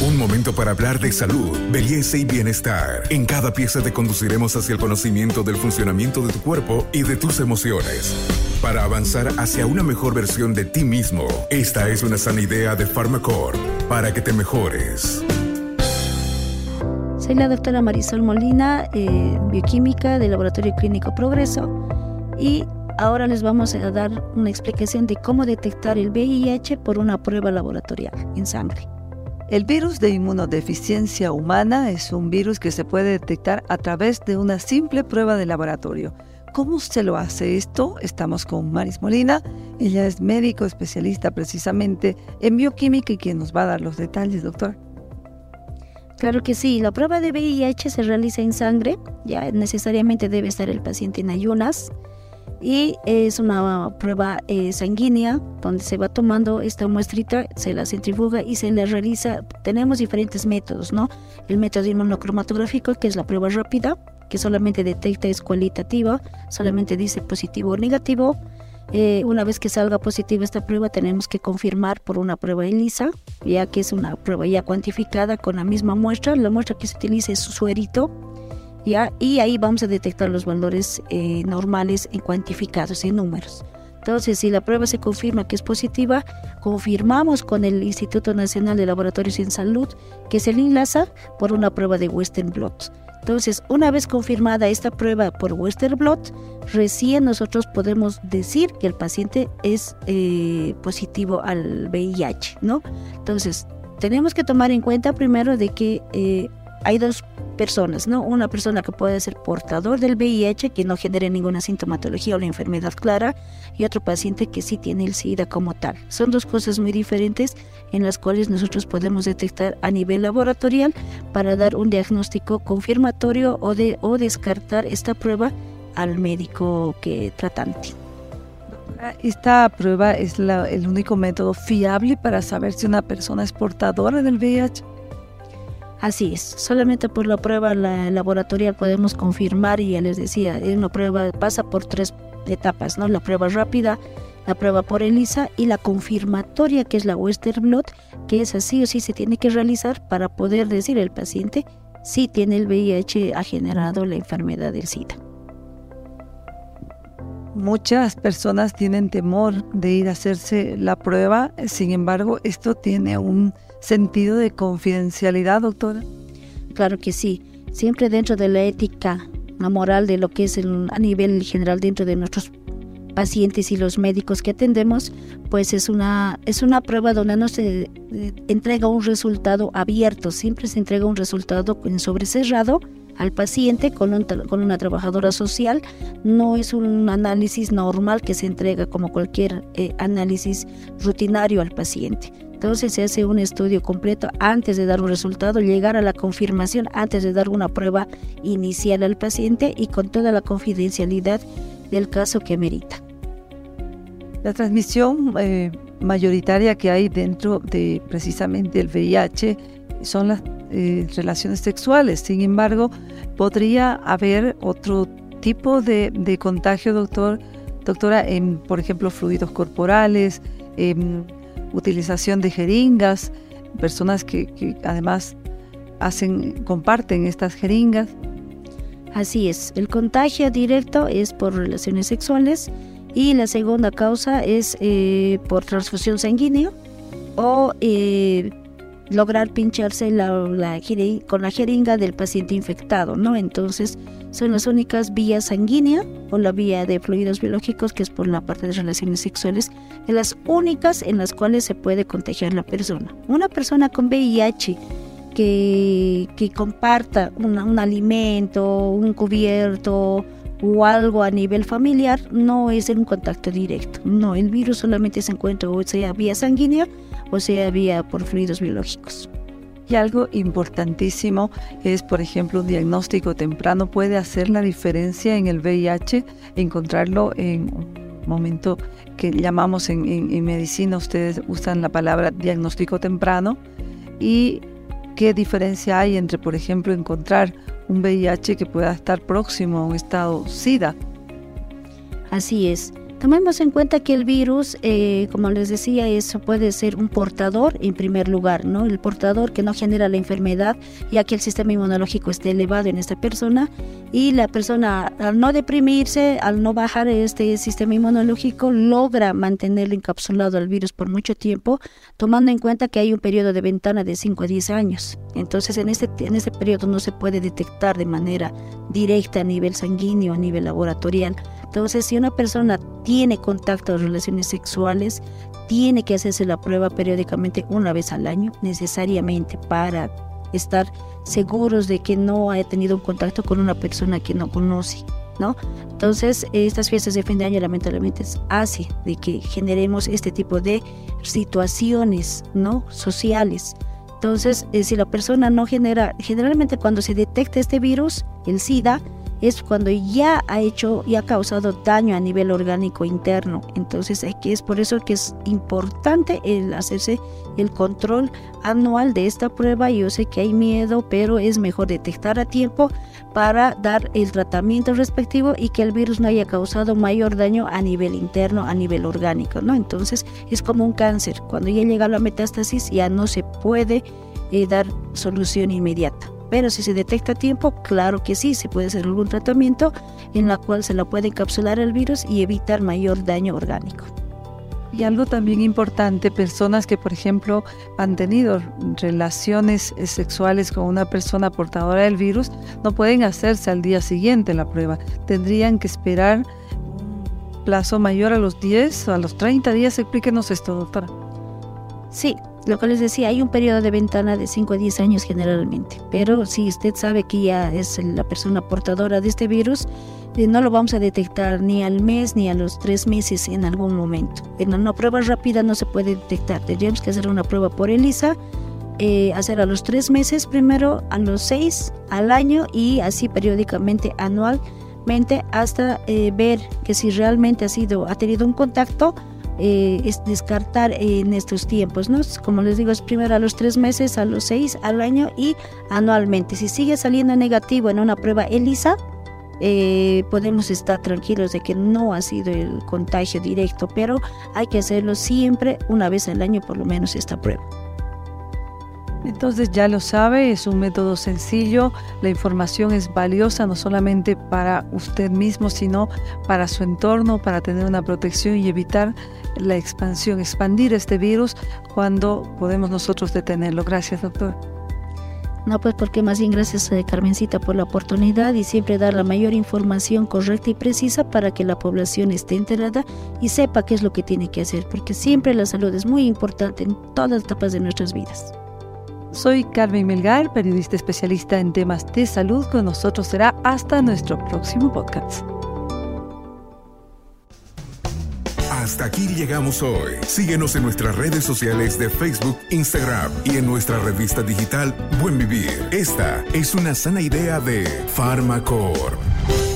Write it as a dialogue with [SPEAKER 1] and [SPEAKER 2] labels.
[SPEAKER 1] Un momento para hablar de salud, belleza y bienestar. En cada pieza te conduciremos hacia el conocimiento del funcionamiento de tu cuerpo y de tus emociones. Para avanzar hacia una mejor versión de ti mismo, esta es una sana idea de Pharmacore para que te mejores.
[SPEAKER 2] Soy la doctora Marisol Molina, eh, bioquímica del Laboratorio Clínico Progreso, y ahora les vamos a dar una explicación de cómo detectar el VIH por una prueba laboratorial en sangre.
[SPEAKER 3] El virus de inmunodeficiencia humana es un virus que se puede detectar a través de una simple prueba de laboratorio. ¿Cómo se lo hace esto? Estamos con Maris Molina. Ella es médico especialista precisamente en bioquímica y quien nos va a dar los detalles, doctor.
[SPEAKER 2] Claro que sí, la prueba de VIH se realiza en sangre, ya necesariamente debe estar el paciente en ayunas y es una prueba eh, sanguínea donde se va tomando esta muestrita, se la centrifuga y se le realiza, tenemos diferentes métodos, ¿no? El método inmunocromatográfico que es la prueba rápida, que solamente detecta es cualitativa, solamente dice positivo o negativo, eh, una vez que salga positiva esta prueba, tenemos que confirmar por una prueba ELISA, ya que es una prueba ya cuantificada con la misma muestra. La muestra que se utiliza es su suerito, y ahí vamos a detectar los valores eh, normales en cuantificados, en números. Entonces, si la prueba se confirma que es positiva, confirmamos con el Instituto Nacional de Laboratorios en Salud que se le enlaza por una prueba de Western Blot. Entonces, una vez confirmada esta prueba por Western Blot, recién nosotros podemos decir que el paciente es eh, positivo al VIH, ¿no? Entonces, tenemos que tomar en cuenta primero de que eh, hay dos personas, ¿no? Una persona que puede ser portador del VIH, que no genere ninguna sintomatología o la enfermedad clara, y otro paciente que sí tiene el SIDA como tal. Son dos cosas muy diferentes en las cuales nosotros podemos detectar a nivel laboratorial para dar un diagnóstico confirmatorio o, de, o descartar esta prueba al médico que tratante.
[SPEAKER 3] ¿Esta prueba es el único método fiable para saber si una persona es portadora del VIH?
[SPEAKER 2] Así es, solamente por la prueba laboratorial podemos confirmar y ya les decía, una prueba pasa por tres etapas, ¿no? La prueba rápida, la prueba por ELISA y la confirmatoria que es la Western Blot, que es así o sí se tiene que realizar para poder decir el paciente si tiene el VIH ha generado la enfermedad del SIDA.
[SPEAKER 3] Muchas personas tienen temor de ir a hacerse la prueba, sin embargo, esto tiene un sentido de confidencialidad, doctora.
[SPEAKER 2] Claro que sí, siempre dentro de la ética, la moral de lo que es a nivel general dentro de nuestros pacientes y los médicos que atendemos, pues es una, es una prueba donde no se eh, entrega un resultado abierto, siempre se entrega un resultado en sobrecerrado al paciente con, con una trabajadora social. No es un análisis normal que se entrega como cualquier eh, análisis rutinario al paciente. Entonces se hace un estudio completo antes de dar un resultado, llegar a la confirmación antes de dar una prueba inicial al paciente y con toda la confidencialidad del caso que merita.
[SPEAKER 3] La transmisión eh, mayoritaria que hay dentro de precisamente el VIH son las eh, relaciones sexuales. Sin embargo, podría haber otro tipo de, contagio, doctor, doctora, en, por ejemplo, fluidos corporales, utilización de jeringas, personas que, que además hacen, comparten estas jeringas.
[SPEAKER 2] Así es, el contagio directo es por relaciones sexuales y la segunda causa es eh, por transfusión sanguínea o eh, lograr pincharse con la jeringa del paciente infectado, ¿no? Entonces son las únicas vías sanguíneas o la vía de fluidos biológicos, que es por la parte de relaciones sexuales, las únicas en las cuales se puede contagiar la persona. Una persona con VIH que, que comparta un alimento, un cubierto, o algo a nivel familiar no es en un contacto directo. No, el virus solamente se encuentra o sea vía sanguínea o sea vía por fluidos biológicos.
[SPEAKER 3] Y algo importantísimo es, por ejemplo, un diagnóstico temprano puede hacer la diferencia en el VIH, encontrarlo en un momento que llamamos en, en medicina, ustedes usan la palabra diagnóstico temprano, y qué diferencia hay entre, por ejemplo, encontrar un VIH que pueda estar próximo a un estado SIDA.
[SPEAKER 2] Así es. Tomemos en cuenta que el virus, eh, como les decía, eso puede ser un portador en primer lugar, ¿no? El portador que no genera la enfermedad, ya que el sistema inmunológico esté elevado en esta persona y la persona al no deprimirse, al no bajar este sistema inmunológico, logra mantener encapsulado al virus por mucho tiempo, tomando en cuenta que hay un periodo de ventana de 5 a 10 años. Entonces, en este, en este periodo no se puede detectar de manera directa a nivel sanguíneo, a nivel laboratorial entonces, si una persona tiene contacto de relaciones sexuales, tiene que hacerse la prueba periódicamente una vez al año, necesariamente para estar seguros de que no haya tenido un contacto con una persona que no conoce. ¿No? Entonces, estas fiestas de fin de año lamentablemente hace de que generemos este tipo de situaciones, ¿no? Sociales. Entonces, eh, si la persona no genera, generalmente cuando se detecta este virus, el SIDA, es cuando ya ha hecho y ha causado daño a nivel orgánico interno. Entonces es por eso que es importante el hacerse el control anual de esta prueba. Yo sé que hay miedo, pero es mejor detectar a tiempo para dar el tratamiento respectivo y que el virus no haya causado mayor daño a nivel interno, a nivel orgánico, ¿no? Entonces es como un cáncer. Cuando ya llega la metástasis ya no se puede eh, dar solución inmediata. Pero si se detecta a tiempo, claro que sí, se puede hacer algún tratamiento en la cual se la puede encapsular el virus y evitar mayor daño orgánico.
[SPEAKER 3] Y algo también importante, personas que por ejemplo han tenido relaciones sexuales con una persona portadora del virus, no pueden hacerse al día siguiente la prueba. Tendrían que esperar un plazo mayor a los 10 o a los 30 días. Explíquenos esto, doctora.
[SPEAKER 2] Sí, lo que les decía, hay un periodo de ventana de 5 a 10 años generalmente, pero si usted sabe que ya es la persona portadora de este virus, eh, no lo vamos a detectar ni al mes ni a los tres meses en algún momento. En una prueba rápida no se puede detectar, tendríamos que hacer una prueba por ELISA, eh, hacer a los tres meses primero, a los seis, al año y así periódicamente, anualmente, hasta eh, ver que si realmente ha, sido, ha tenido un contacto eh, es descartar en estos tiempos, ¿no? Como les digo, es primero a los tres meses, a los seis, al año y anualmente. Si sigue saliendo negativo en una prueba ELISA, eh, podemos estar tranquilos de que no ha sido el contagio directo, pero hay que hacerlo siempre una vez al año por lo menos esta prueba.
[SPEAKER 3] Entonces ya lo sabe, es un método sencillo, la información es valiosa no solamente para usted mismo, sino para su entorno, para tener una protección y evitar la expansión, expandir este virus cuando podemos nosotros detenerlo. Gracias, doctor.
[SPEAKER 2] No, pues porque más bien gracias a Carmencita por la oportunidad y siempre dar la mayor información correcta y precisa para que la población esté enterada y sepa qué es lo que tiene que hacer, porque siempre la salud es muy importante en todas las etapas de nuestras vidas.
[SPEAKER 3] Soy Carmen Melgar, periodista especialista en temas de salud. Con nosotros será hasta nuestro próximo podcast.
[SPEAKER 1] Hasta aquí llegamos hoy. Síguenos en nuestras redes sociales de Facebook, Instagram y en nuestra revista digital Buen Vivir. Esta es una sana idea de Farmacore.